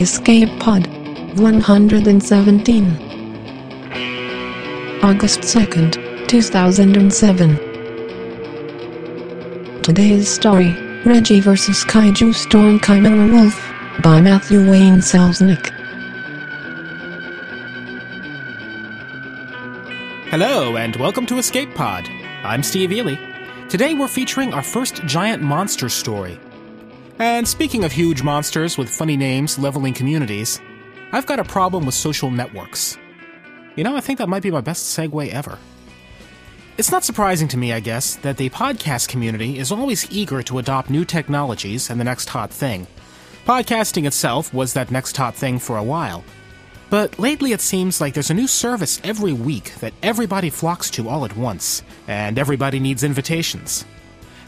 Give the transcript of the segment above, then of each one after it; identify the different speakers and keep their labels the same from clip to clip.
Speaker 1: Escape Pod 117 August 2nd, 2007 Today's story, Reggie vs. Kaiju Storm Chimera Wolf, by Matthew Wayne Selznick.
Speaker 2: Hello, and welcome to Escape Pod. I'm Steve Eley. Today we're featuring our first giant monster story. And speaking of huge monsters with funny names leveling communities, I've got a problem with social networks. You know, I think that might be my best segue ever. It's not surprising to me, I guess, that the podcast community is always eager to adopt new technologies and the next hot thing. Podcasting itself was that next hot thing for a while. But lately it seems like there's a new service every week that everybody flocks to all at once, and everybody needs invitations.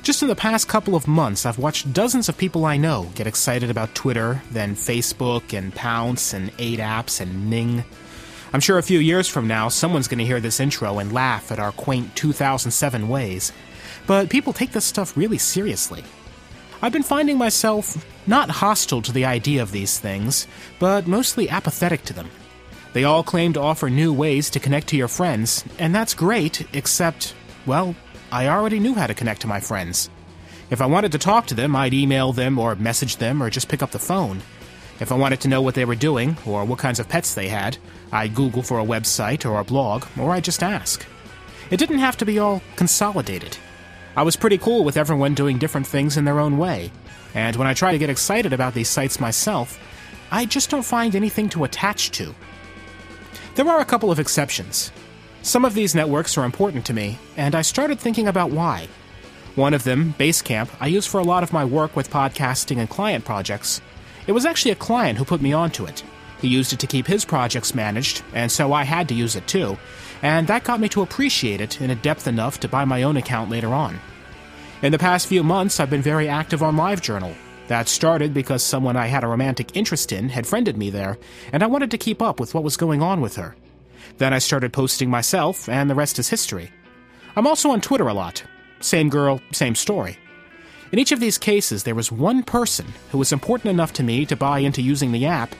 Speaker 2: Just in the past couple of months, I've watched dozens of people I know get excited about Twitter, then Facebook, and Pownce, and 8apps, and Ning. I'm sure a few years from now, someone's going to hear this intro and laugh at our quaint 2007 ways. But people take this stuff really seriously. I've been finding myself not hostile to the idea of these things, but mostly apathetic to them. They all claim to offer new ways to connect to your friends, and that's great, except, well, I already knew how to connect to my friends. If I wanted to talk to them, I'd email them or message them or just pick up the phone. If I wanted to know what they were doing or what kinds of pets they had, I'd Google for a website or a blog, or I'd just ask. It didn't have to be all consolidated. I was pretty cool with everyone doing different things in their own way, and when I try to get excited about these sites myself, I just don't find anything to attach to. There are a couple of exceptions. Some of these networks are important to me, and I started thinking about why. One of them, Basecamp, I use for a lot of my work with podcasting and client projects. It was actually a client who put me onto it. He used it to keep his projects managed, and so I had to use it too, and that got me to appreciate it in a depth enough to buy my own account later on. In the past few months, I've been very active on LiveJournal. That started because someone I had a romantic interest in had friended me there, and I wanted to keep up with what was going on with her. Then I started posting myself, and the rest is history. I'm also on Twitter a lot. Same girl, same story. In each of these cases, there was one person who was important enough to me to buy into using the app,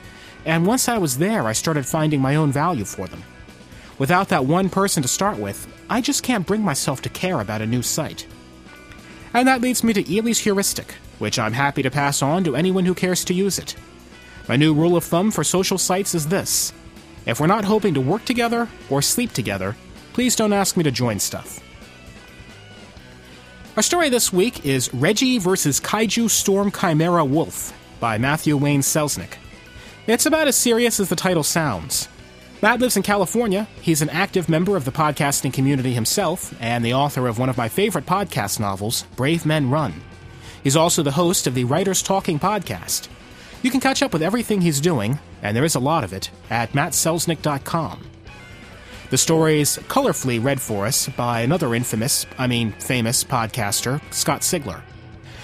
Speaker 2: and once I was there, I started finding my own value for them. Without that one person to start with, I just can't bring myself to care about a new site. And that leads me to Eley's heuristic, which I'm happy to pass on to anyone who cares to use it. My new rule of thumb for social sites is this if we're not hoping to work together or sleep together, please don't ask me to join stuff. Our story this week is Reggie vs. Kaiju Storm Chimera Wolf by Matthew Wayne Selznick. It's about as serious as the title sounds. Matt lives in California. He's an active member of the podcasting community himself and the author of one of my favorite podcast novels, Brave Men Run. He's also the host of the Writers Talking podcast. You can catch up with everything he's doing, and there is a lot of it, at mattselznick.com. The story is colorfully read for us by another infamous, I mean famous, podcaster, Scott Sigler.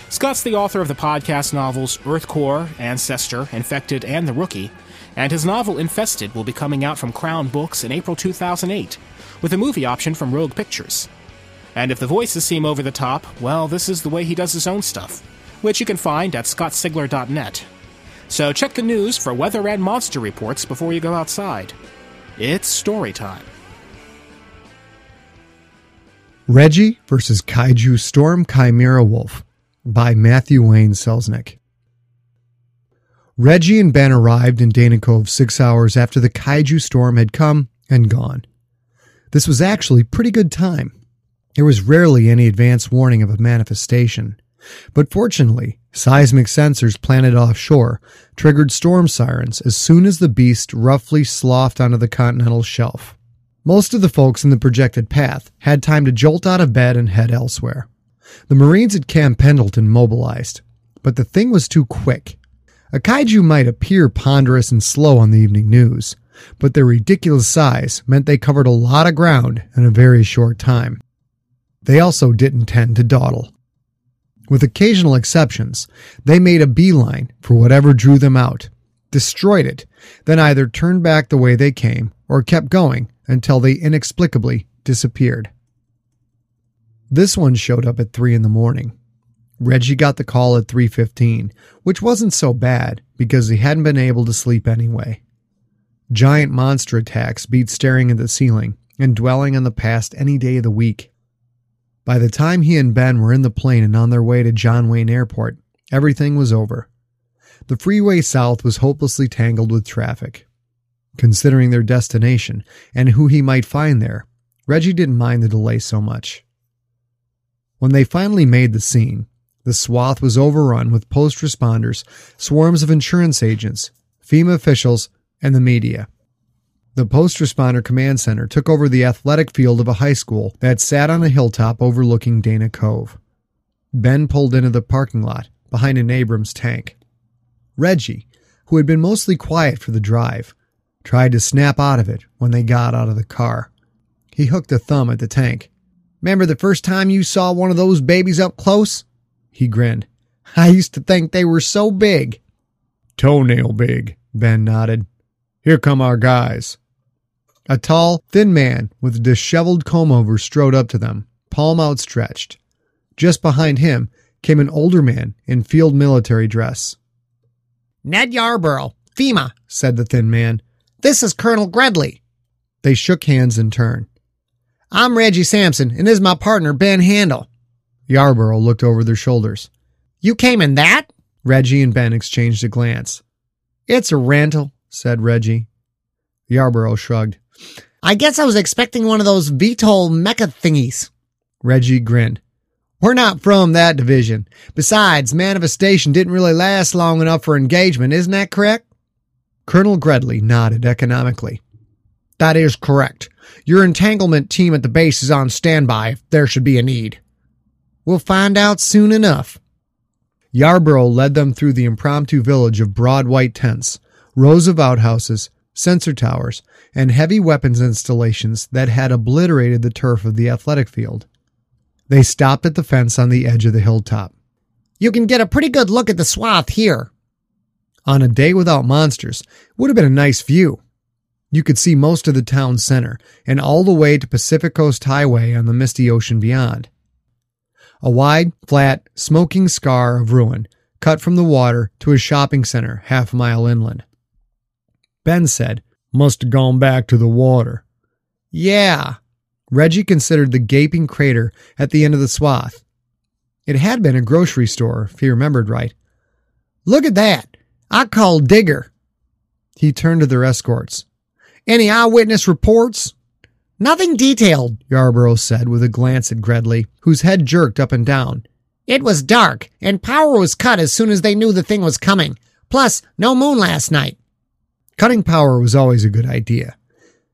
Speaker 2: Scott's the author of the podcast novels Earthcore, Ancestor, Infected, and The Rookie, and his novel Infested will be coming out from Crown Books in April 2008, with a movie option from Rogue Pictures. And if the voices seem over the top, well, this is the way he does his own stuff, which you can find at scottsigler.net. So check the news for weather and monster reports before you go outside. It's story time.
Speaker 3: Reggie vs. Kaiju Storm Chimera Wolf by Matthew Wayne Selznick. Reggie and Ben arrived in Dana Cove six hours after the kaiju storm had come and gone. This was actually pretty good time. There was rarely any advance warning of a manifestation. But fortunately, seismic sensors planted offshore triggered storm sirens as soon as the beast roughly sloughed onto the continental shelf. Most of the folks in the projected path had time to jolt out of bed and head elsewhere. The Marines at Camp Pendleton mobilized, but the thing was too quick. A kaiju might appear ponderous and slow on the evening news, but their ridiculous size meant they covered a lot of ground in a very short time. They also didn't tend to dawdle. With occasional exceptions, they made a beeline for whatever drew them out, destroyed it, then either turned back the way they came or kept going until they inexplicably disappeared. This one showed up at three in the morning. Reggie got the call at 3:15, which wasn't so bad because he hadn't been able to sleep anyway. Giant monster attacks beat staring at the ceiling and dwelling on the past any day of the week. By the time he and Ben were in the plane and on their way to John Wayne Airport, everything was over. The freeway south was hopelessly tangled with traffic. Considering their destination and who he might find there, Reggie didn't mind the delay so much. When they finally made the scene, the swath was overrun with post responders, swarms of insurance agents, FEMA officials, and the media. The post responder command center took over the athletic field of a high school that sat on a hilltop overlooking Dana Cove. Ben pulled into the parking lot behind an Abrams tank. Reggie, who had been mostly quiet for the drive, tried to snap out of it when they got out of the car. He hooked a thumb at the tank. Remember the first time you saw one of those babies up close? He grinned. I used to think they were so big. Toenail big, Ben nodded. Here come our guys. A tall, thin man with a disheveled comb over strode up to them, palm outstretched. Just behind him came an older man in field military dress.
Speaker 4: Ned Yarborough, FEMA, said the thin man. This is Colonel Gredley.
Speaker 3: They shook hands in turn.
Speaker 4: I'm Reggie Sampson, and this is my partner, Ben Handel.
Speaker 3: Yarborough looked over their shoulders.
Speaker 4: You came in that?
Speaker 3: Reggie and Ben exchanged a glance.
Speaker 4: It's a rental, said Reggie.
Speaker 3: Yarborough shrugged.
Speaker 4: I guess I was expecting one of those VTOL mecha thingies.
Speaker 3: Reggie grinned.
Speaker 4: We're not from that division. Besides, manifestation didn't really last long enough for engagement, isn't that correct?
Speaker 3: Colonel Gredley nodded economically.
Speaker 4: That is correct. Your entanglement team at the base is on standby if there should be a need. We'll find out soon enough.
Speaker 3: Yarborough led them through the impromptu village of broad white tents, rows of outhouses, sensor towers, and heavy weapons installations that had obliterated the turf of the athletic field. They stopped at the fence on the edge of the hilltop.
Speaker 4: You can get a pretty good look at the swath here.
Speaker 3: On a day without monsters, would have been a nice view. You could see most of the town center and all the way to Pacific Coast Highway on the misty ocean beyond. A wide, flat, smoking scar of ruin cut from the water to a shopping center half a mile inland. Ben said, Must have gone back to the water.
Speaker 4: Yeah.
Speaker 3: Reggie considered the gaping crater at the end of the swath. It had been a grocery store, if he remembered right.
Speaker 4: Look at that. I call Digger.
Speaker 3: He turned to their escorts.
Speaker 4: Any eyewitness reports?
Speaker 3: Nothing detailed, Yarborough said with a glance at Gredley, whose head jerked up and down.
Speaker 4: It was dark, and power was cut as soon as they knew the thing was coming. Plus, no moon last night.
Speaker 3: Cutting power was always a good idea.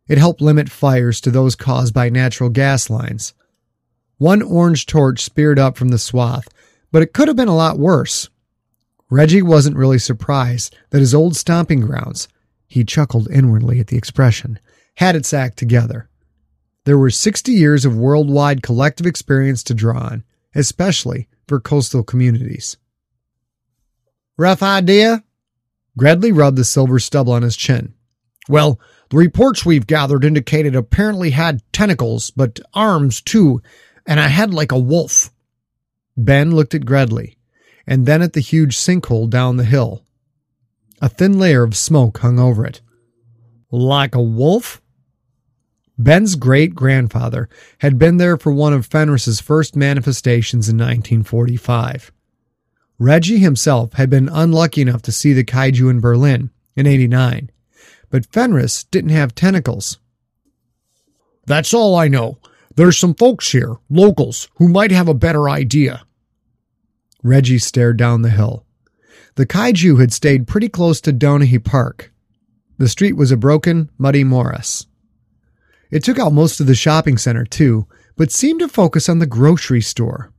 Speaker 3: It helped limit fires to those caused by natural gas lines. One orange torch speared up from the swath, but it could have been a lot worse. Reggie wasn't really surprised that his old stomping grounds, he chuckled inwardly at the expression, had its act together. There were 60 years of worldwide collective experience to draw on, especially for coastal communities.
Speaker 4: Rough idea?
Speaker 3: Gredley rubbed the silver stubble on his chin.
Speaker 4: Well, the reports we've gathered indicated apparently had tentacles, but arms too, and a head like a wolf.
Speaker 3: Ben looked at Gredley, and then at the huge sinkhole down the hill. A thin layer of smoke hung over it.
Speaker 4: Like a wolf?
Speaker 3: Ben's great grandfather had been there for one of Fenris's first manifestations in 1945. Reggie himself had been unlucky enough to see the kaiju in Berlin in 89, but Fenris didn't have tentacles.
Speaker 4: That's all I know. There's some folks here, locals, who might have a better idea.
Speaker 3: Reggie stared down the hill. The kaiju had stayed pretty close to Donahue Park. The street was a broken, muddy morass. It took out most of the shopping center, too, but seemed to focus on the grocery store.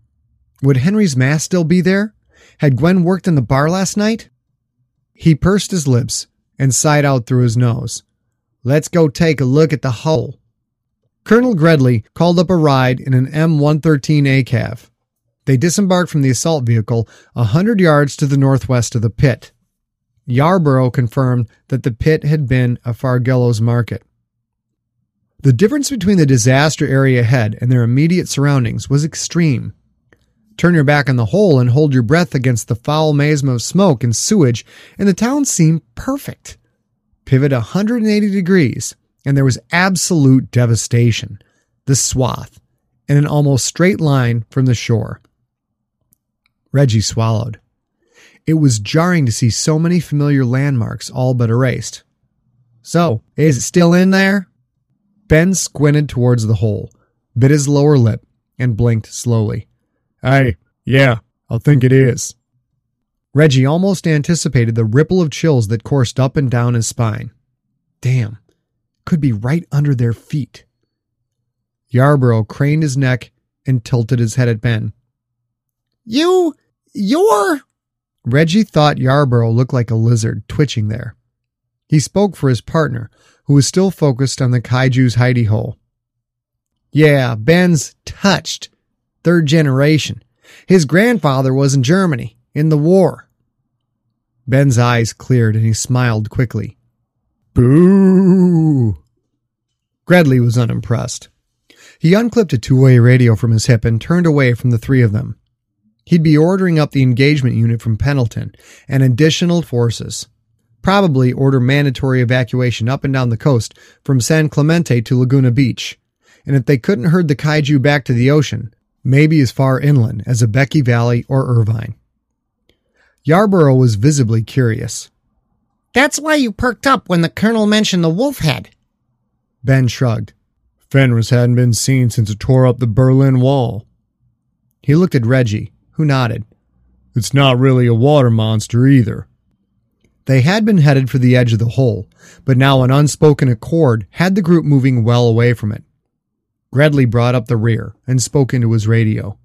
Speaker 3: Would Henry's mask still be there? Had Gwen worked in the bar last night? He pursed his lips and sighed out through his nose. Let's go take a look at the hole. Colonel Gredley called up a ride in an M113 ACAV. They disembarked from the assault vehicle a hundred yards to the northwest of the pit. Yarborough confirmed that the pit had been a Fargello's market. The difference between the disaster area ahead and their immediate surroundings was extreme. Turn your back on the hole and hold your breath against the foul miasma of smoke and sewage, and the town seemed perfect. Pivot 180 degrees, and there was absolute devastation. The swath, in an almost straight line from the shore. Reggie swallowed. It was jarring to see so many familiar landmarks all but erased. So, is it still in there? Ben squinted towards the hole, bit his lower lip, and blinked slowly.
Speaker 4: Hey, yeah, I think it is.
Speaker 3: Reggie almost anticipated the ripple of chills that coursed up and down his spine. Damn, could be right under their feet. Yarborough craned his neck and tilted his head at Ben.
Speaker 4: You, you're.
Speaker 3: Reggie thought Yarborough looked like a lizard twitching there. He spoke for his partner, who was still focused on the kaiju's hidey hole. Yeah, Ben's touched. Third generation. His grandfather was in Germany, in the war. Ben's eyes cleared and he smiled quickly. Boo! Gredley was unimpressed. He unclipped a two way radio from his hip and turned away from the three of them. He'd be ordering up the engagement unit from Pendleton and additional forces probably order mandatory evacuation up and down the coast from San Clemente to Laguna Beach. And if they couldn't herd the kaiju back to the ocean, maybe as far inland as Aebeki Valley or Irvine. Yarborough was visibly curious.
Speaker 4: That's why you perked up when the colonel mentioned the wolf head.
Speaker 3: Ben shrugged.
Speaker 4: Fenris hadn't been seen since it tore up the Berlin Wall.
Speaker 3: He looked at Reggie, who nodded.
Speaker 4: It's not really a water monster either.
Speaker 3: They had been headed for the edge of the hole, but now an unspoken accord had the group moving well away from it. Gredley brought up the rear and spoke into his radio.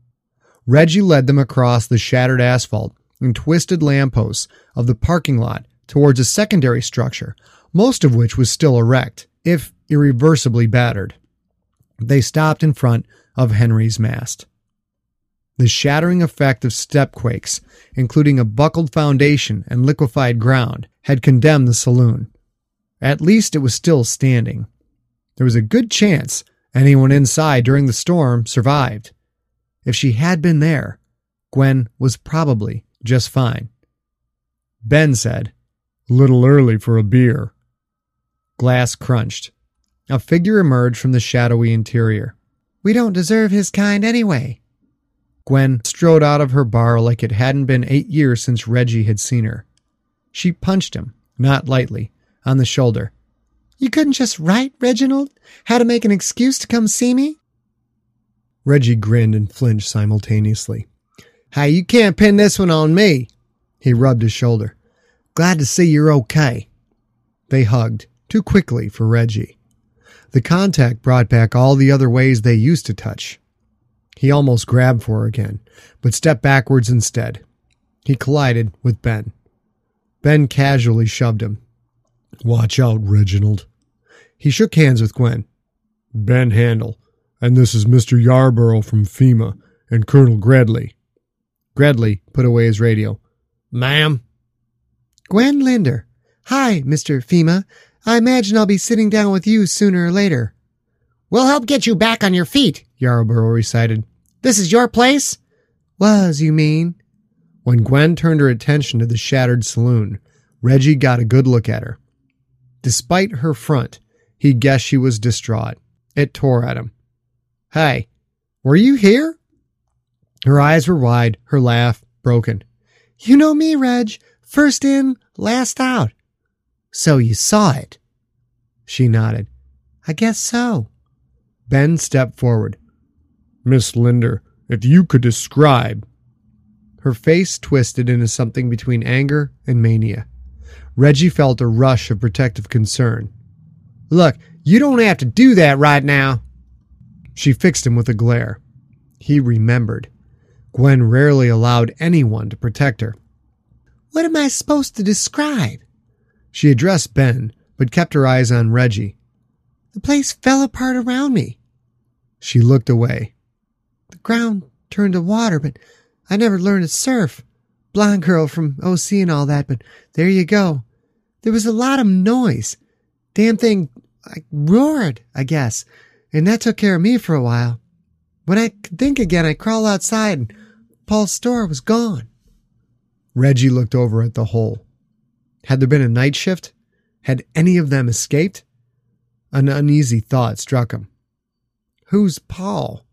Speaker 3: Reggie led them across the shattered asphalt and twisted lampposts of the parking lot towards a secondary structure, most of which was still erect, if irreversibly battered. They stopped in front of Henry's mast. The shattering effect of stepquakes, including a buckled foundation and liquefied ground, had condemned the saloon. At least it was still standing. There was a good chance anyone inside during the storm survived. If she had been there, Gwen was probably just fine. Ben said,
Speaker 4: Little early for a beer.
Speaker 3: Glass crunched. A figure emerged from the shadowy interior.
Speaker 4: We don't deserve his kind anyway,
Speaker 3: Gwen strode out of her bar like it hadn't been eight years since Reggie had seen her. She punched him, not lightly, on the shoulder.
Speaker 4: You couldn't just write, Reginald? How to make an excuse to come see me?
Speaker 3: Reggie grinned and flinched simultaneously.
Speaker 4: Hey, you can't pin this one on me.
Speaker 3: He rubbed his shoulder.
Speaker 4: Glad to see you're okay.
Speaker 3: They hugged, too quickly for Reggie. The contact brought back all the other ways they used to touch. He almost grabbed for her again, but stepped backwards instead. He collided with Ben. Ben casually shoved him.
Speaker 4: Watch out, Reginald.
Speaker 3: He shook hands with Gwen.
Speaker 4: Ben Handel, and this is Mr. Yarborough from FEMA and Colonel Gredley.
Speaker 3: Gredley put away his radio.
Speaker 4: Ma'am?
Speaker 3: Gwen Linder. Hi, Mr. FEMA. I imagine I'll be sitting down with you sooner or later.
Speaker 4: We'll help get you back on your feet, Yarborough recited. This is your place?
Speaker 3: Was, you mean? When Gwen turned her attention to the shattered saloon, Reggie got a good look at her. Despite her front, he guessed she was distraught. It tore at him. Hey, were you here? Her eyes were wide, her laugh broken. You know me, Reg. First in, last out. So you saw it? She nodded. I guess so. Ben stepped forward.
Speaker 4: Miss Linder, if you could describe.
Speaker 3: Her face twisted into something between anger and mania. Reggie felt a rush of protective concern.
Speaker 4: Look, you don't have to do that right now.
Speaker 3: She fixed him with a glare. He remembered. Gwen rarely allowed anyone to protect her.
Speaker 4: What am I supposed to describe?
Speaker 3: She addressed Ben, but kept her eyes on Reggie.
Speaker 4: The place fell apart around me.
Speaker 3: She looked away.
Speaker 4: The ground turned to water, but I never learned to surf. Blonde girl from OC and all that, but there you go. There was a lot of noise. Damn thing roared, I guess, and that took care of me for a while. When I could think again, I crawled outside and Paul's store was gone.
Speaker 3: Reggie looked over at the hole. Had there been a night shift? Had any of them escaped? An uneasy thought struck him. Who's Paul?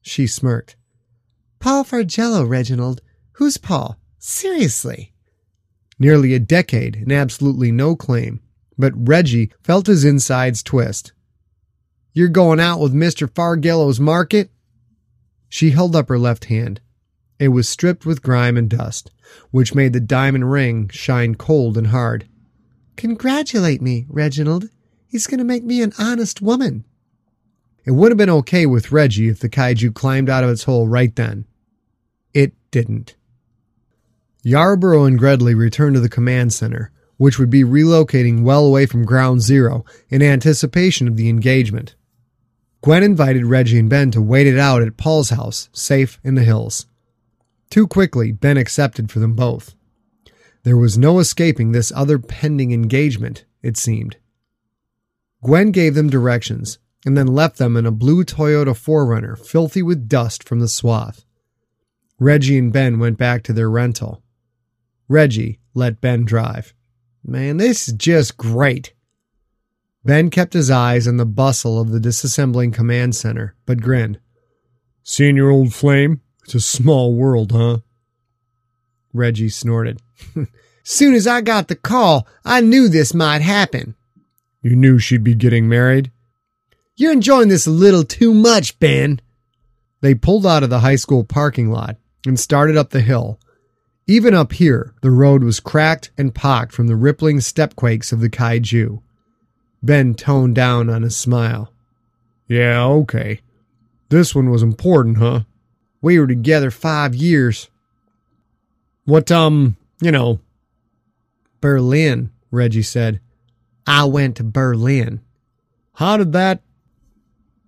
Speaker 3: She smirked.
Speaker 4: Paul Fargello, Reginald. Who's Paul? Seriously.
Speaker 3: Nearly a decade and absolutely no claim, but Reggie felt his insides twist. You're going out with Mr. Fargello's market? She held up her left hand. It was stripped with grime and dust, which made the diamond ring shine cold and hard.
Speaker 4: Congratulate me, Reginald. He's going to make me an honest woman.
Speaker 3: It would have been okay with Reggie if the kaiju climbed out of its hole right then. It didn't. Yarborough and Gredley returned to the command center, which would be relocating well away from ground zero in anticipation of the engagement. Gwen invited Reggie and Ben to wait it out at Paul's house, safe in the hills. Too quickly, Ben accepted for them both. There was no escaping this other pending engagement, it seemed. Gwen gave them directions and then left them in a blue Toyota 4Runner filthy with dust from the swath. Reggie and Ben went back to their rental. Reggie let Ben drive. Man, this is just great. Ben kept his eyes on the bustle of the disassembling command center, but grinned. Seen your old flame? It's a small world, huh? Reggie snorted.
Speaker 4: Soon as I got the call, I knew this might happen.
Speaker 3: You knew she'd be getting married?
Speaker 4: You're enjoying this a little too much, Ben.
Speaker 3: They pulled out of the high school parking lot and started up the hill. Even up here, the road was cracked and pocked from the rippling stepquakes of the kaiju. Ben toned down on his smile. Yeah, okay. This one was important, huh? We were together five years. What, um, you know.
Speaker 4: Berlin, Reggie said. I went to Berlin.
Speaker 3: How did that?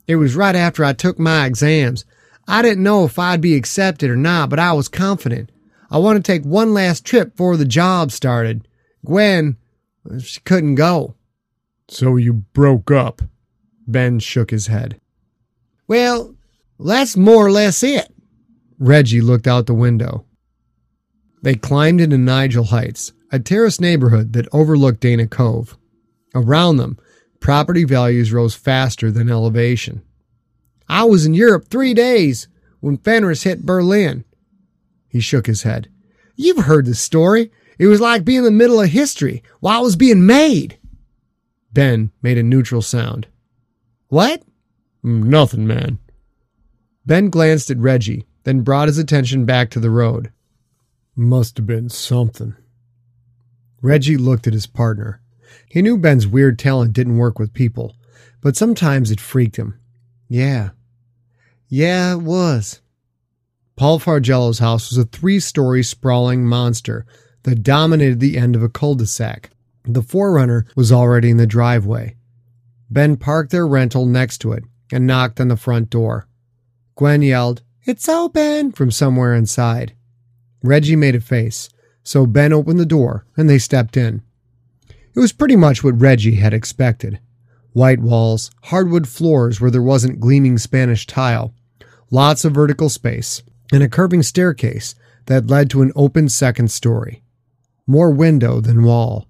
Speaker 4: It was right after I took my exams. I didn't know if I'd be accepted or not, but I was confident. I want to take one last trip before the job started. Gwen, she couldn't go.
Speaker 3: So you broke up? Ben shook his head.
Speaker 4: Well, that's more or less it.
Speaker 3: Reggie looked out the window. They climbed into Niguel Heights, a terraced neighborhood that overlooked Dana Cove. Around them, property values rose faster than elevation.
Speaker 4: I was in Europe three days when Fenris hit Berlin.
Speaker 3: He shook his head.
Speaker 4: You've heard the story. It was like being in the middle of history while it was being made.
Speaker 3: Ben made a neutral sound.
Speaker 4: What?
Speaker 3: Mm, nothing, man. Ben glanced at Reggie, then brought his attention back to the road. Must have been something. Reggie looked at his partner. He knew Ben's weird talent didn't work with people, but sometimes it freaked him.
Speaker 4: Yeah. Yeah, it was.
Speaker 3: Paul Fargello's house was a three story sprawling monster that dominated the end of a cul de sac. The 4Runner was already in the driveway. Ben parked their rental next to it and knocked on the front door. Gwen yelled, It's open! from somewhere inside. Reggie made a face, so Ben opened the door and they stepped in. It was pretty much what Reggie had expected white walls, hardwood floors where there wasn't gleaming Spanish tile, lots of vertical space, and a curving staircase that led to an open second story. More window than wall.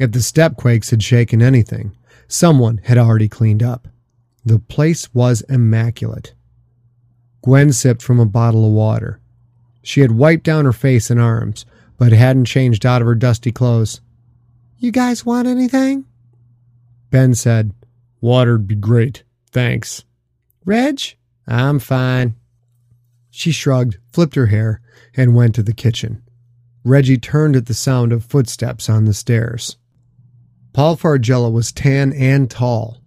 Speaker 3: If the stepquakes had shaken anything, someone had already cleaned up. The place was immaculate. Gwen sipped from a bottle of water. She had wiped down her face and arms, but hadn't changed out of her dusty clothes.
Speaker 4: You guys want anything?
Speaker 3: Ben said, Water'd be great. Thanks.
Speaker 4: Reg?
Speaker 3: I'm fine. She shrugged, flipped her hair, and went to the kitchen. Reggie turned at the sound of footsteps on the stairs. Paul Fargello was tan and tall.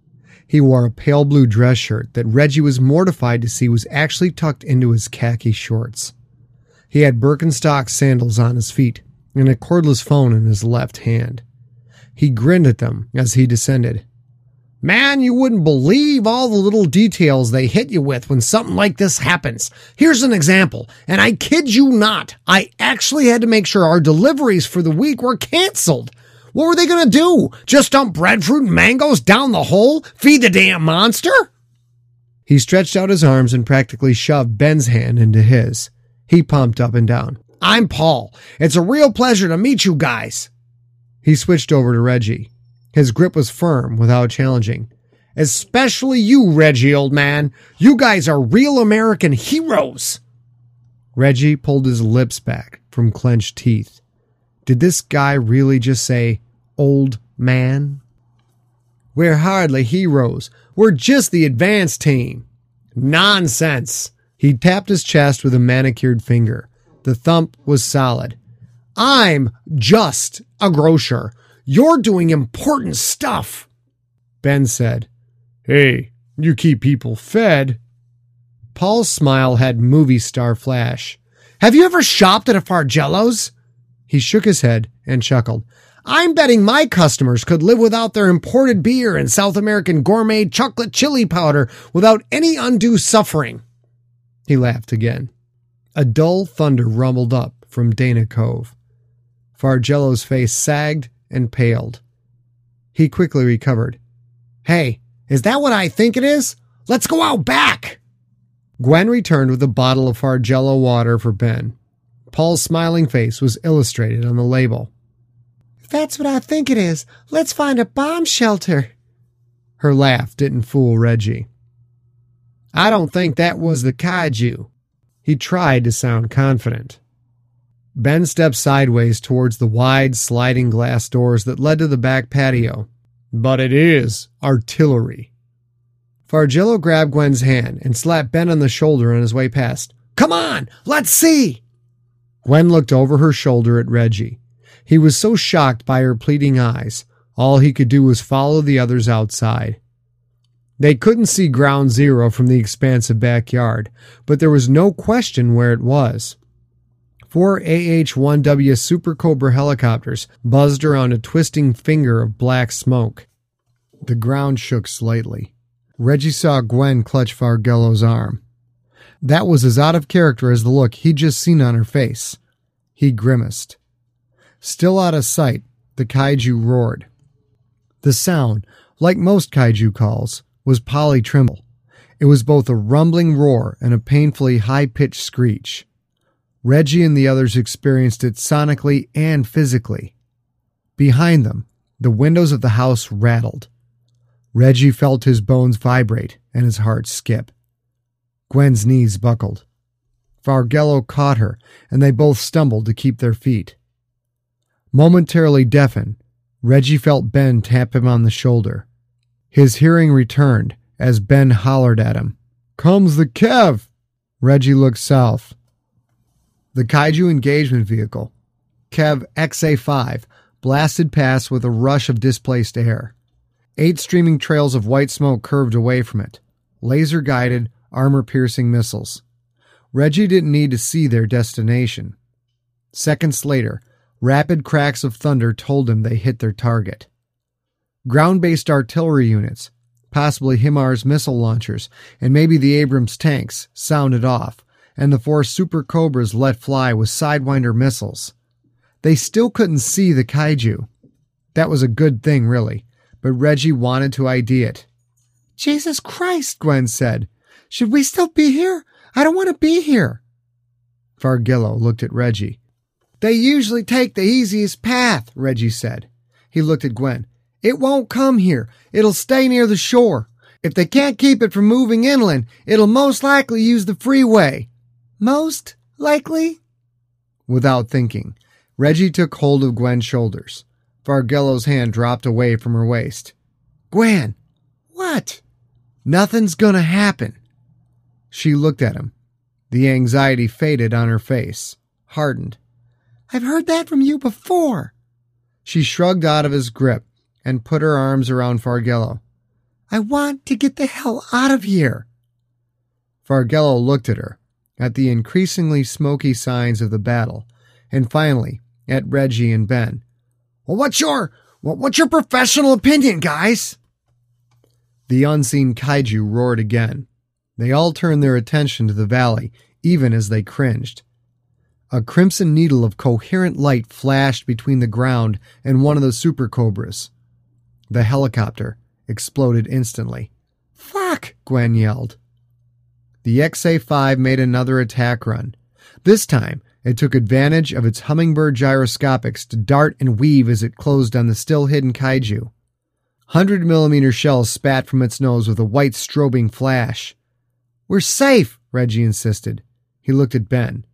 Speaker 3: He wore a pale blue dress shirt that Reggie was mortified to see was actually tucked into his khaki shorts. He had Birkenstock sandals on his feet and a cordless phone in his left hand. He grinned at them as he descended.
Speaker 4: Man, you wouldn't believe all the little details they hit you with when something like this happens. Here's an example, and I kid you not, I actually had to make sure our deliveries for the week were canceled. What were they to do? Just dump breadfruit and mangoes down the hole? Feed the damn monster?
Speaker 3: He stretched out his arms and practically shoved Ben's hand into his. He pumped up and down. I'm Paul. It's a real pleasure to meet you guys. He switched over to Reggie. His grip was firm without challenging. Especially you, Reggie, old man. You guys are real American heroes. Reggie pulled his lips back from clenched teeth. Did this guy really just say, old man? We're hardly heroes. We're just the advance team. Nonsense. He tapped his chest with a manicured finger. The thump was solid. I'm just a grocer. You're doing important stuff. Ben said, Hey, you keep people fed. Paul's smile had movie star flash. Have you ever shopped at a Fargello's? He shook his head and chuckled. I'm betting my customers could live without their imported beer and South American gourmet chocolate chili powder without any undue suffering. He laughed again. A dull thunder rumbled up from Dana Cove. Fargello's face sagged and paled. He quickly recovered. Hey, is that what I think it is? Let's go out back! Gwen returned with a bottle of Fargello water for Ben. Paul's smiling face was illustrated on the label.
Speaker 4: If that's what I think it is, let's find a bomb shelter.
Speaker 3: Her laugh didn't fool Reggie. I don't think that was the kaiju. He tried to sound confident. Ben stepped sideways towards the wide sliding glass doors that led to the back patio. But it is artillery. Fargello grabbed Gwen's hand and slapped Ben on the shoulder on his way past. Come on, let's see! Gwen looked over her shoulder at Reggie. He was so shocked by her pleading eyes, all he could do was follow the others outside. They couldn't see ground zero from the expansive backyard, but there was no question where it was. Four AH 1W Super Cobra helicopters buzzed around a twisting finger of black smoke. The ground shook slightly. Reggie saw Gwen clutch Fargello's arm. That was as out of character as the look he'd just seen on her face. He grimaced. Still out of sight, the kaiju roared. The sound, like most kaiju calls, was polytrimble. It was both a rumbling roar and a painfully high pitched screech. Reggie and the others experienced it sonically and physically. Behind them, the windows of the house rattled. Reggie felt his bones vibrate and his heart skip. Gwen's knees buckled. Fargello caught her, and they both stumbled to keep their feet. Momentarily deafened, Reggie felt Ben tap him on the shoulder. His hearing returned as Ben hollered at him. Comes the Kev! Reggie looked south. The Kaiju engagement vehicle, Kev XA5, blasted past with a rush of displaced air. Eight streaming trails of white smoke curved away from it, laser guided, armor piercing missiles. Reggie didn't need to see their destination. Seconds later, rapid cracks of thunder told him they hit their target. Ground based artillery units, possibly HIMARS missile launchers, and maybe the Abrams tanks, sounded off, and the four Super Cobras let fly with Sidewinder missiles. They still couldn't see the kaiju. That was a good thing, really, but Reggie wanted to ID it.
Speaker 4: Jesus Christ, Gwen said. Should we still be here? I don't want to be here.
Speaker 3: Fargello looked at Reggie. They usually take the easiest path, Reggie said. He looked at Gwen. It won't come here. It'll stay near the shore. If they can't keep it from moving inland, it'll most likely use the freeway.
Speaker 4: Most likely?
Speaker 3: Without thinking, Reggie took hold of Gwen's shoulders. Fargello's hand dropped away from her waist. Gwen!
Speaker 4: What?
Speaker 3: Nothing's gonna happen. She looked at him. The anxiety faded on her face, hardened.
Speaker 4: I've heard that from you before.
Speaker 3: She shrugged out of his grip and put her arms around Fargello.
Speaker 4: I want to get the hell out of here.
Speaker 3: Fargello looked at her, at the increasingly smoky signs of the battle, and finally at Reggie and Ben. Well, what's your what's your professional opinion, guys? The unseen kaiju roared again. They all turned their attention to the valley, even as they cringed. A crimson needle of coherent light flashed between the ground and one of the super cobras. The helicopter exploded instantly. Fuck! Gwen yelled. The XA 5 made another attack run. This time, it took advantage of its hummingbird gyroscopics to dart and weave as it closed on the still hidden kaiju. Hundred millimeter shells spat from its nose with a white strobing flash. We're safe, Reggie insisted. He looked at Ben.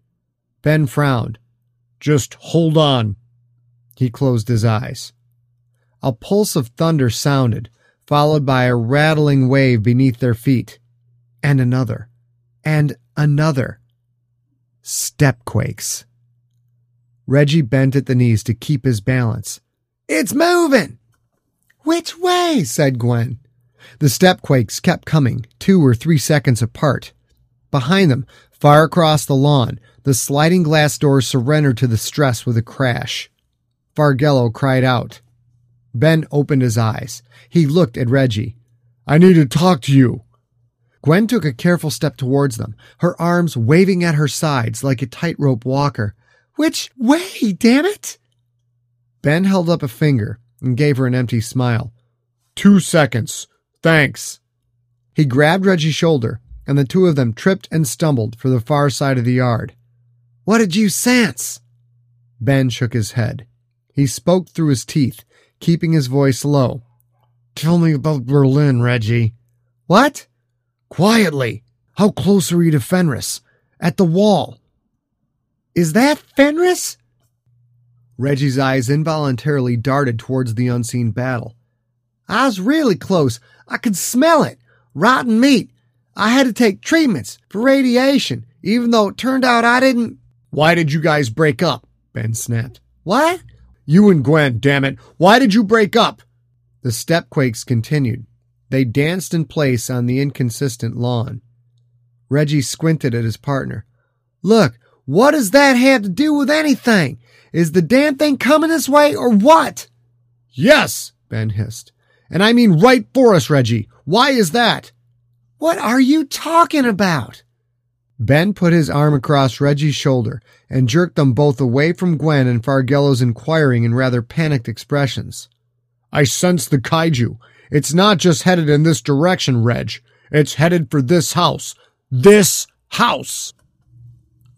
Speaker 3: Ben frowned. Just hold on. He closed his eyes. A pulse of thunder sounded, followed by a rattling wave beneath their feet. And another. And another. Step quakes. Reggie bent at the knees to keep his balance. It's moving! Which way? said Gwen. The step quakes kept coming, two or three seconds apart. Behind them, far across the lawn, the sliding glass doors surrendered to the stress with a crash. Fargello cried out. Ben opened his eyes. He looked at Reggie. I need to talk to you. Gwen took a careful step towards them, her arms waving at her sides like a tightrope walker. Which way, damn it? Ben held up a finger and gave her an empty smile. Two seconds. Thanks. He grabbed Reggie's shoulder, and the two of them tripped and stumbled for the far side of the yard. What did you sense? Ben shook his head. He spoke through his teeth, keeping his voice low. Tell me about Berlin, Reggie. What? Quietly. How close are you to Fenris? At the wall. Is that Fenris? Reggie's eyes involuntarily darted towards the unseen battle. I was really close. I could smell it. Rotten meat. I had to take treatments for radiation, even though it turned out I didn't. Why did you guys break up? Ben snapped. What? You and Gwen, damn it. Why did you break up? The stepquakes continued. They danced in place on the inconsistent lawn. Reggie squinted at his partner. Look, what does that have to do with anything? Is the damn thing coming this way or what? Yes, Ben hissed. And I mean right for us, Reggie. Why is that? What are you talking about? Ben put his arm across Reggie's shoulder and jerked them both away from Gwen and Fargello's inquiring and rather panicked expressions. I sense the kaiju. It's not just headed in this direction, Reg. It's headed for this house. This house!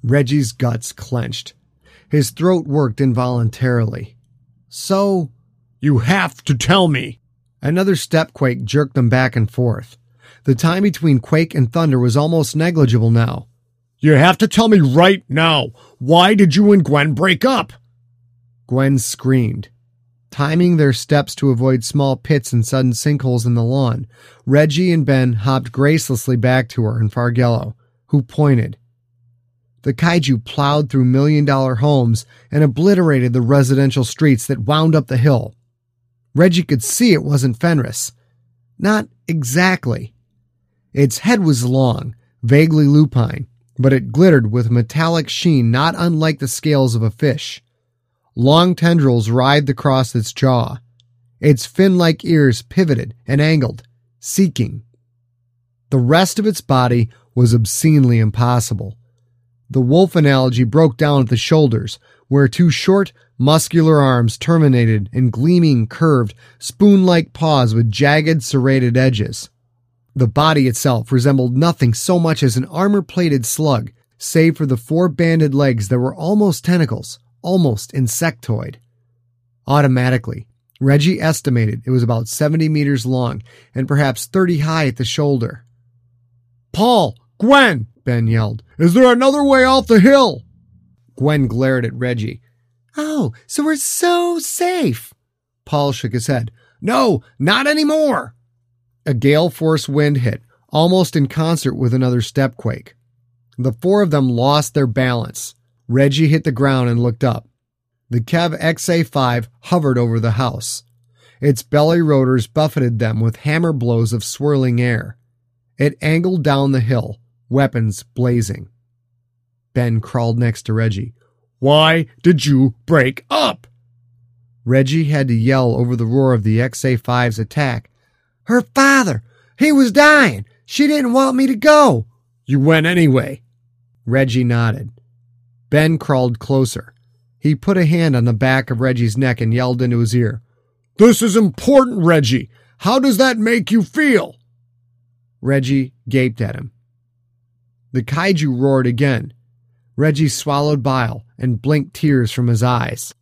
Speaker 3: Reggie's guts clenched. His throat worked involuntarily. So, you have to tell me. Another stepquake jerked them back and forth. The time between quake and thunder was almost negligible now. You have to tell me right now. Why did you and Gwen break up? Gwen screamed. Timing their steps to avoid small pits and sudden sinkholes in the lawn, Reggie and Ben hopped gracelessly back to her and Fargello, who pointed. The kaiju plowed through million dollar homes and obliterated the residential streets that wound up the hill. Reggie could see it wasn't Fenris. Not exactly. Its head was long, vaguely lupine, but it glittered with a metallic sheen not unlike the scales of a fish. Long tendrils writhed across its jaw. Its fin like ears pivoted and angled, seeking. The rest of its body was obscenely impossible. The wolf analogy broke down at the shoulders, where two short, muscular arms terminated in gleaming, curved, spoon like paws with jagged, serrated edges. The body itself resembled nothing so much as an armor plated slug, save for the four banded legs that were almost tentacles, almost insectoid. Automatically, Reggie estimated it was about 70 meters long and perhaps 30 high at the shoulder. Paul! Gwen! Ben yelled. Is there another way off the hill? Gwen glared at Reggie. Oh, so we're so safe. Paul shook his head. No, not anymore. A gale force wind hit, almost in concert with another stepquake. The four of them lost their balance. Reggie hit the ground and looked up. The Kev XA5 hovered over the house. Its belly rotors buffeted them with hammer blows of swirling air. It angled down the hill, weapons blazing. Ben crawled next to Reggie. Why did you break up? Reggie had to yell over the roar of the XA5's attack. Her father! He was dying! She didn't want me to go! You went anyway. Reggie nodded. Ben crawled closer. He put a hand on the back of Reggie's neck and yelled into his ear. This is important, Reggie. How does that make you feel? Reggie gaped at him. The kaiju roared again. Reggie swallowed bile and blinked tears from his eyes.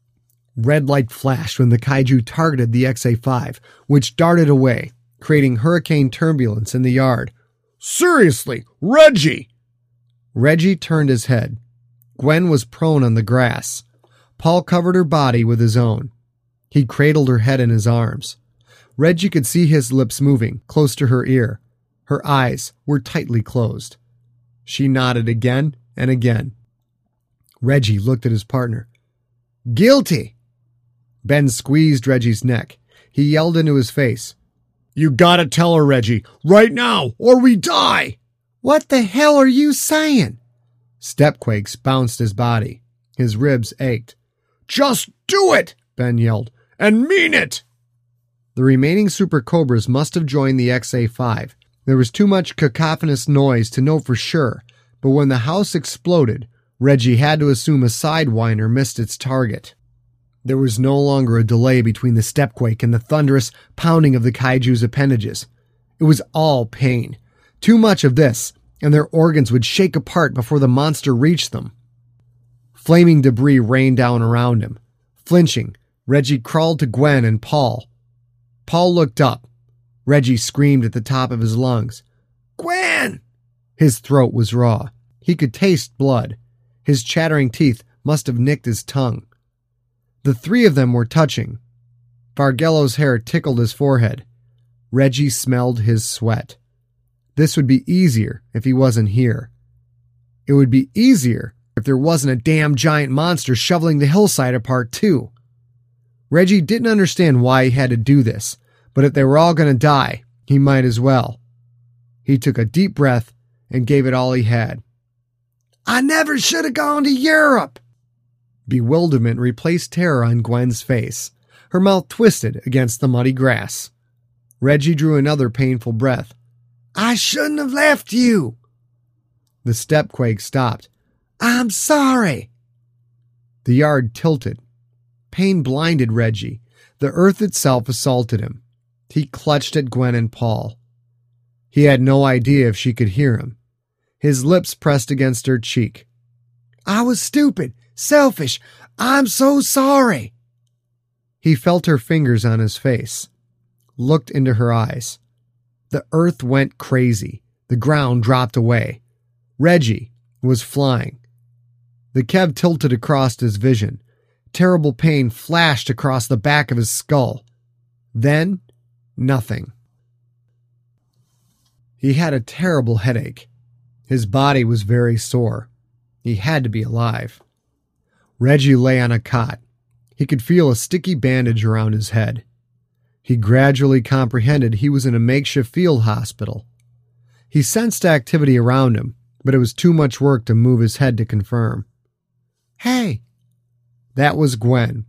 Speaker 3: Red light flashed when the kaiju targeted the XA 5, which darted away, creating hurricane turbulence in the yard. Seriously, Reggie! Reggie turned his head. Gwen was prone on the grass. Paul covered her body with his own. He cradled her head in his arms. Reggie could see his lips moving, close to her ear. Her eyes were tightly closed. She nodded again and again. Reggie looked at his partner. Guilty! Ben squeezed Reggie's neck. He yelled into his face. You gotta tell her, Reggie, right now, or we die!
Speaker 4: What the hell are you saying?
Speaker 3: Stepquakes bounced his body. His ribs ached. Just do it! Ben yelled. And mean it! The remaining Super Cobras must have joined the XA 5. There was too much cacophonous noise to know for sure, but when the house exploded, Reggie had to assume a Sidewinder missed its target. There was no longer a delay between the stepquake and the thunderous pounding of the kaiju's appendages. It was all pain. Too much of this, and their organs would shake apart before the monster reached them. Flaming debris rained down around him. Flinching, Reggie crawled to Gwen and Paul. Paul looked up. Reggie screamed at the top of his lungs. Gwen! His throat was raw. He could taste blood. His chattering teeth must have nicked his tongue. The three of them were touching. Fargello's hair tickled his forehead. Reggie smelled his sweat. This would be easier if he wasn't here. It would be easier if there wasn't a damn giant monster shoveling the hillside apart, too. Reggie didn't understand why he had to do this, but if they were all going to die, he might as well. He took a deep breath and gave it all he had.
Speaker 4: I never should have gone to Europe.
Speaker 3: Bewilderment replaced terror on Gwen's face. Her mouth twisted against the muddy grass. Reggie drew another painful breath.
Speaker 4: I shouldn't have left you.
Speaker 3: The stepquake stopped.
Speaker 4: I'm sorry.
Speaker 3: The yard tilted. Pain blinded Reggie. The earth itself assaulted him. He clutched at Gwen and Paul. He had no idea if she could hear him. His lips pressed against her cheek.
Speaker 4: I was stupid, selfish. I'm so sorry.
Speaker 3: He felt her fingers on his face, looked into her eyes. The earth went crazy. The ground dropped away. Reggie was flying. The Kev tilted across his vision. Terrible pain flashed across the back of his skull. Then, nothing. He had a terrible headache. His body was very sore. He had to be alive. Reggie lay on a cot. He could feel a sticky bandage around his head. He gradually comprehended he was in a makeshift field hospital. He sensed activity around him, but it was too much work to move his head to confirm.
Speaker 4: Hey!
Speaker 3: That was Gwen.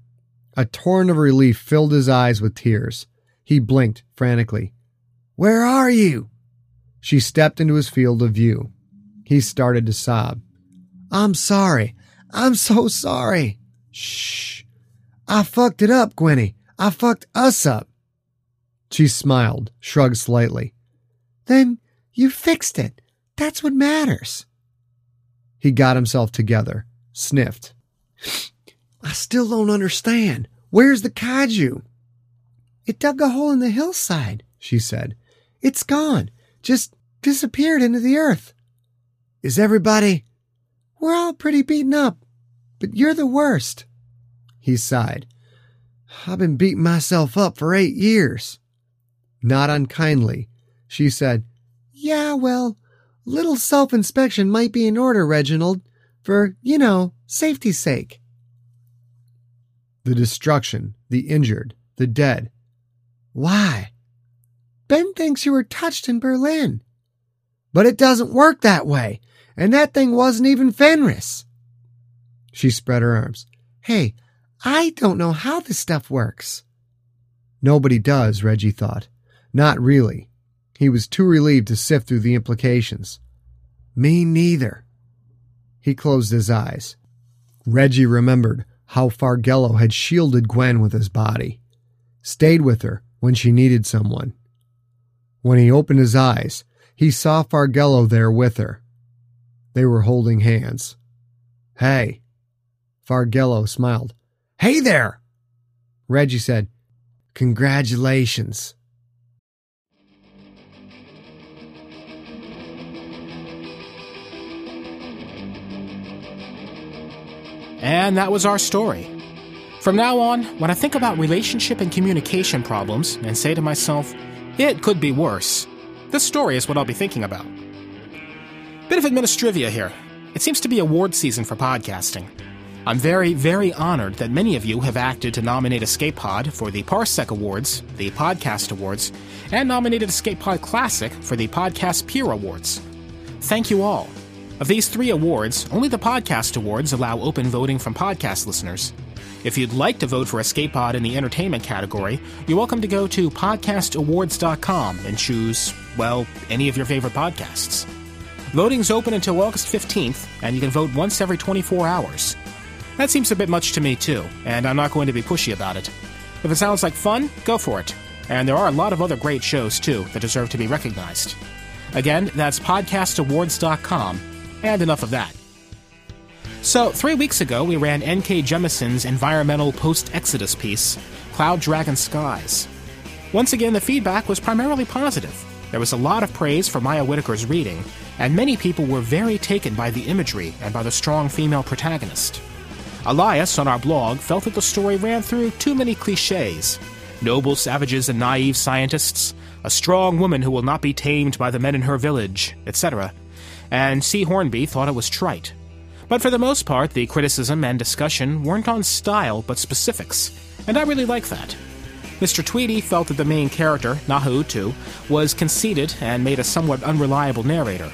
Speaker 3: A torrent of relief filled his eyes with tears. He blinked frantically.
Speaker 4: Where are you?
Speaker 3: She stepped into his field of view. He started to sob.
Speaker 4: I'm sorry. I'm so sorry.
Speaker 3: Shh.
Speaker 4: I fucked it up, Gwenny. I fucked us up.
Speaker 3: She smiled, shrugged slightly.
Speaker 4: Then you fixed it. That's what matters.
Speaker 3: He got himself together, sniffed.
Speaker 4: I still don't understand. Where's the kaiju? It dug a hole in the hillside, she said. It's gone. Just disappeared into the earth. Is everybody? We're all pretty beaten up, but you're the worst.
Speaker 3: He sighed.
Speaker 4: I've been beating myself up for eight years.
Speaker 3: Not unkindly, she said,
Speaker 4: Yeah, well, a little self inspection might be in order, Reginald, for, you know, safety's sake.
Speaker 3: The destruction, the injured, the dead.
Speaker 4: Why? Ben thinks you were touched in Berlin. But it doesn't work that way, and that thing wasn't even Fenris.
Speaker 3: She spread her arms.
Speaker 4: Hey, I don't know how this stuff works.
Speaker 3: Nobody does, Reggie thought. Not really. He was too relieved to sift through the implications.
Speaker 4: Me neither.
Speaker 3: He closed his eyes. Reggie remembered how Fargello had shielded Gwen with his body, stayed with her when she needed someone. When he opened his eyes, he saw Fargello there with her. They were holding hands. Hey. Fargello smiled. Hey there! Reggie said, Congratulations.
Speaker 2: And that was our story. From now on, when I think about relationship and communication problems and say to myself, it could be worse, this story is what I'll be thinking about. Bit of administrivia here. It seems to be award season for podcasting. I'm very, very honored that many of you have acted to nominate Escape Pod for the Parsec Awards, the Podcast Awards, and nominated Escape Pod Classic for the Podcast Peer Awards. Thank you all. Of these three awards, only the Podcast Awards allow open voting from podcast listeners. If you'd like to vote for Escape Pod in the entertainment category, you're welcome to go to podcastawards.com and choose, well, any of your favorite podcasts. Voting's open until August 15th, and you can vote once every 24 hours. That seems a bit much to me, too, and I'm not going to be pushy about it. If it sounds like fun, go for it. And there are a lot of other great shows, too, that deserve to be recognized. Again, that's podcastawards.com. And enough of that. So, three weeks ago, we ran N.K. Jemisin's environmental post Exodus piece, Cloud Dragon Skies. Once again, the feedback was primarily positive. There was a lot of praise for Maya Whitaker's reading, and many people were very taken by the imagery and by the strong female protagonist. Elias on our blog felt that the story ran through too many cliches noble savages and naive scientists, a strong woman who will not be tamed by the men in her village, etc. And C. Hornby thought it was trite. But for the most part, the criticism and discussion weren't on style but specifics, and I really like that. Mr. Tweedy felt that the main character, Nahu, too, was conceited and made a somewhat unreliable narrator.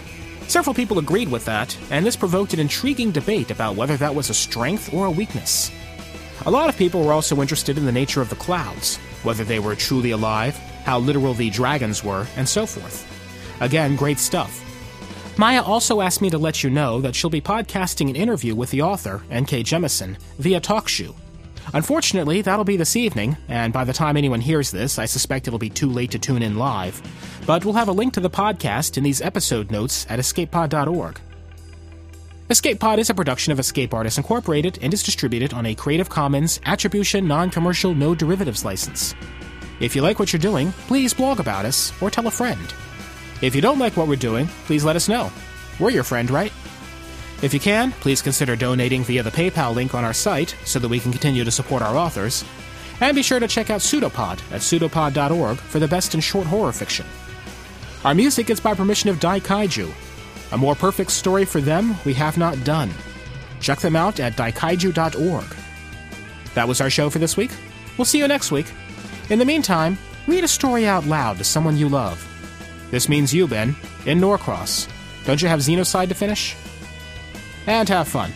Speaker 2: Several people agreed with that, and this provoked an intriguing debate about whether that was a strength or a weakness. A lot of people were also interested in the nature of the clouds, whether they were truly alive, how literal the dragons were, and so forth. Again, great stuff. Maya also asked me to let you know that she'll be podcasting an interview with the author, N.K. Jemisin, via TalkShoe. Unfortunately, that'll be this evening, and by the time anyone hears this, I suspect it'll be too late to tune in live. But we'll have a link to the podcast in these episode notes at escapepod.org. Escape Pod is a production of Escape Artists Incorporated and is distributed on a Creative Commons Attribution Non Commercial No Derivatives license. If you like what you're doing, please blog about us or tell a friend. If you don't like what we're doing, please let us know. We're your friend, right? If you can, please consider donating via the PayPal link on our site so that we can continue to support our authors. And be sure to check out Pseudopod at pseudopod.org for the best in short horror fiction. Our music is by permission of Daikaiju. A more perfect story for them we have not done. Check them out at daikaiju.org. That was our show for this week. We'll see you next week. In the meantime, read a story out loud to someone you love. This means you, Ben, in Norcross. Don't you have Xenocide to finish? And have fun.